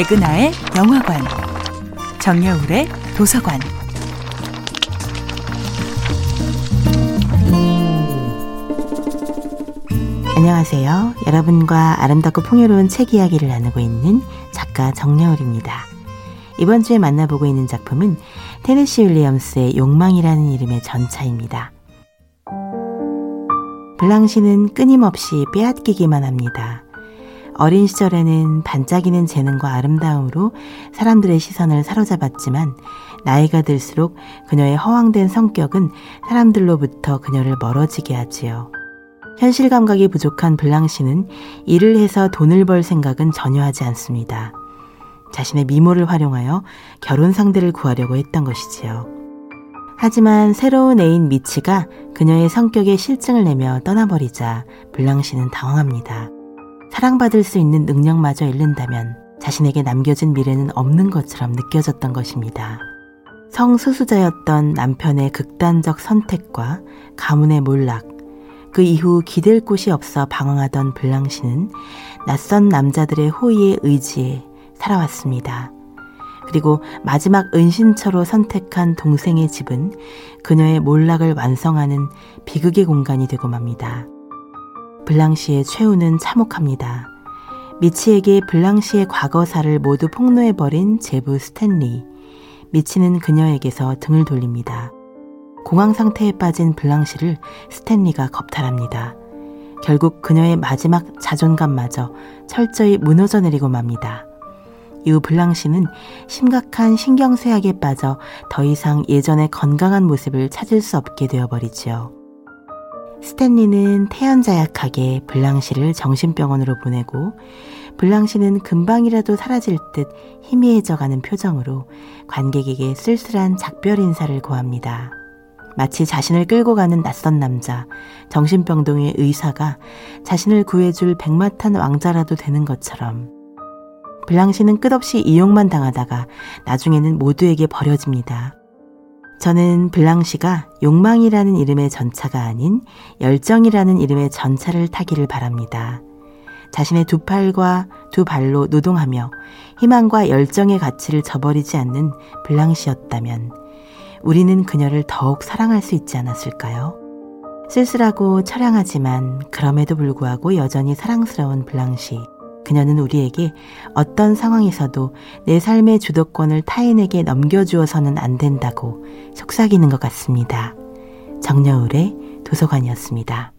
백은하의 영화관, 정여울의 도서관. 안녕하세요. 여러분과 아름답고 풍요로운 책 이야기를 나누고 있는 작가 정여울입니다. 이번 주에 만나보고 있는 작품은 테네시 윌리엄스의 욕망이라는 이름의 전차입니다. 블랑시는 끊임없이 빼앗기기만 합니다. 어린 시절에는 반짝이는 재능과 아름다움으로 사람들의 시선을 사로잡았지만 나이가 들수록 그녀의 허황된 성격은 사람들로부터 그녀를 멀어지게 하지요. 현실 감각이 부족한 블랑시는 일을 해서 돈을 벌 생각은 전혀 하지 않습니다. 자신의 미모를 활용하여 결혼 상대를 구하려고 했던 것이지요. 하지만 새로운 애인 미치가 그녀의 성격에 실증을 내며 떠나버리자 블랑시는 당황합니다. 사랑받을 수 있는 능력마저 잃는다면 자신에게 남겨진 미래는 없는 것처럼 느껴졌던 것입니다. 성수수자였던 남편의 극단적 선택과 가문의 몰락, 그 이후 기댈 곳이 없어 방황하던 블랑시는 낯선 남자들의 호의에 의지해 살아왔습니다. 그리고 마지막 은신처로 선택한 동생의 집은 그녀의 몰락을 완성하는 비극의 공간이 되고 맙니다. 블랑시의 최후는 참혹합니다. 미치에게 블랑시의 과거사를 모두 폭로해버린 제부 스탠리. 미치는 그녀에게서 등을 돌립니다. 공황 상태에 빠진 블랑시를 스탠리가 겁탈합니다. 결국 그녀의 마지막 자존감마저 철저히 무너져 내리고 맙니다. 이후 블랑시는 심각한 신경쇠약에 빠져 더 이상 예전의 건강한 모습을 찾을 수 없게 되어버리지요. 스탠리는 태연자약하게 블랑시를 정신병원으로 보내고 블랑시는 금방이라도 사라질 듯 희미해져가는 표정으로 관객에게 쓸쓸한 작별 인사를 고합니다. 마치 자신을 끌고 가는 낯선 남자, 정신병동의 의사가 자신을 구해줄 백마탄 왕자라도 되는 것처럼 블랑시는 끝없이 이용만 당하다가 나중에는 모두에게 버려집니다. 저는 블랑시가 욕망이라는 이름의 전차가 아닌 열정이라는 이름의 전차를 타기를 바랍니다. 자신의 두 팔과 두 발로 노동하며 희망과 열정의 가치를 저버리지 않는 블랑시였다면 우리는 그녀를 더욱 사랑할 수 있지 않았을까요? 쓸쓸하고 처량하지만 그럼에도 불구하고 여전히 사랑스러운 블랑시. 그녀는 우리에게 어떤 상황에서도 내 삶의 주도권을 타인에게 넘겨주어서는 안 된다고 속삭이는 것 같습니다. 정여울의 도서관이었습니다.